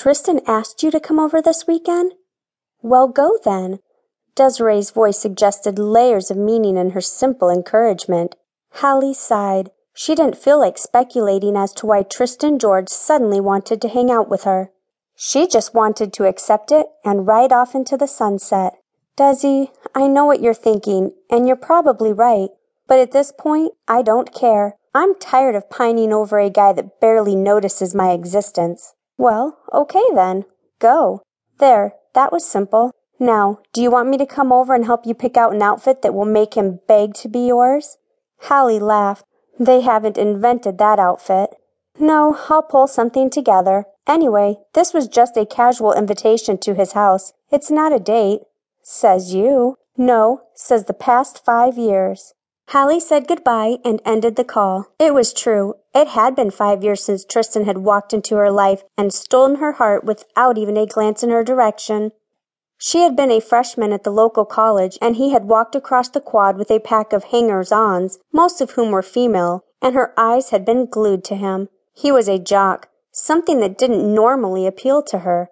Tristan asked you to come over this weekend? Well, go then. Desiree's voice suggested layers of meaning in her simple encouragement. Hallie sighed. She didn't feel like speculating as to why Tristan George suddenly wanted to hang out with her. She just wanted to accept it and ride off into the sunset. Desi, I know what you're thinking, and you're probably right. But at this point, I don't care. I'm tired of pining over a guy that barely notices my existence. Well, okay then. Go. There, that was simple. Now, do you want me to come over and help you pick out an outfit that will make him beg to be yours? Hallie laughed. They haven't invented that outfit. No, I'll pull something together. Anyway, this was just a casual invitation to his house. It's not a date. Says you. No, says the past five years. Hallie said goodbye and ended the call. It was true. It had been five years since Tristan had walked into her life and stolen her heart without even a glance in her direction. She had been a freshman at the local college, and he had walked across the quad with a pack of hangers-ons, most of whom were female, and her eyes had been glued to him. He was a jock, something that didn't normally appeal to her.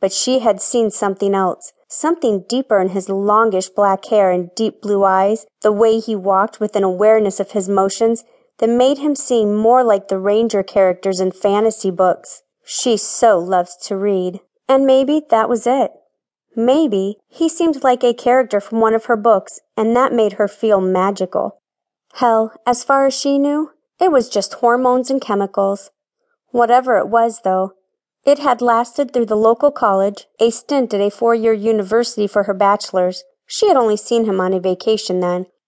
But she had seen something else, something deeper in his longish black hair and deep blue eyes, the way he walked with an awareness of his motions that made him seem more like the ranger characters in fantasy books. She so loves to read. And maybe that was it. Maybe he seemed like a character from one of her books, and that made her feel magical. Hell, as far as she knew, it was just hormones and chemicals. Whatever it was, though, it had lasted through the local college, a stint at a four year university for her bachelor's. She had only seen him on a vacation then,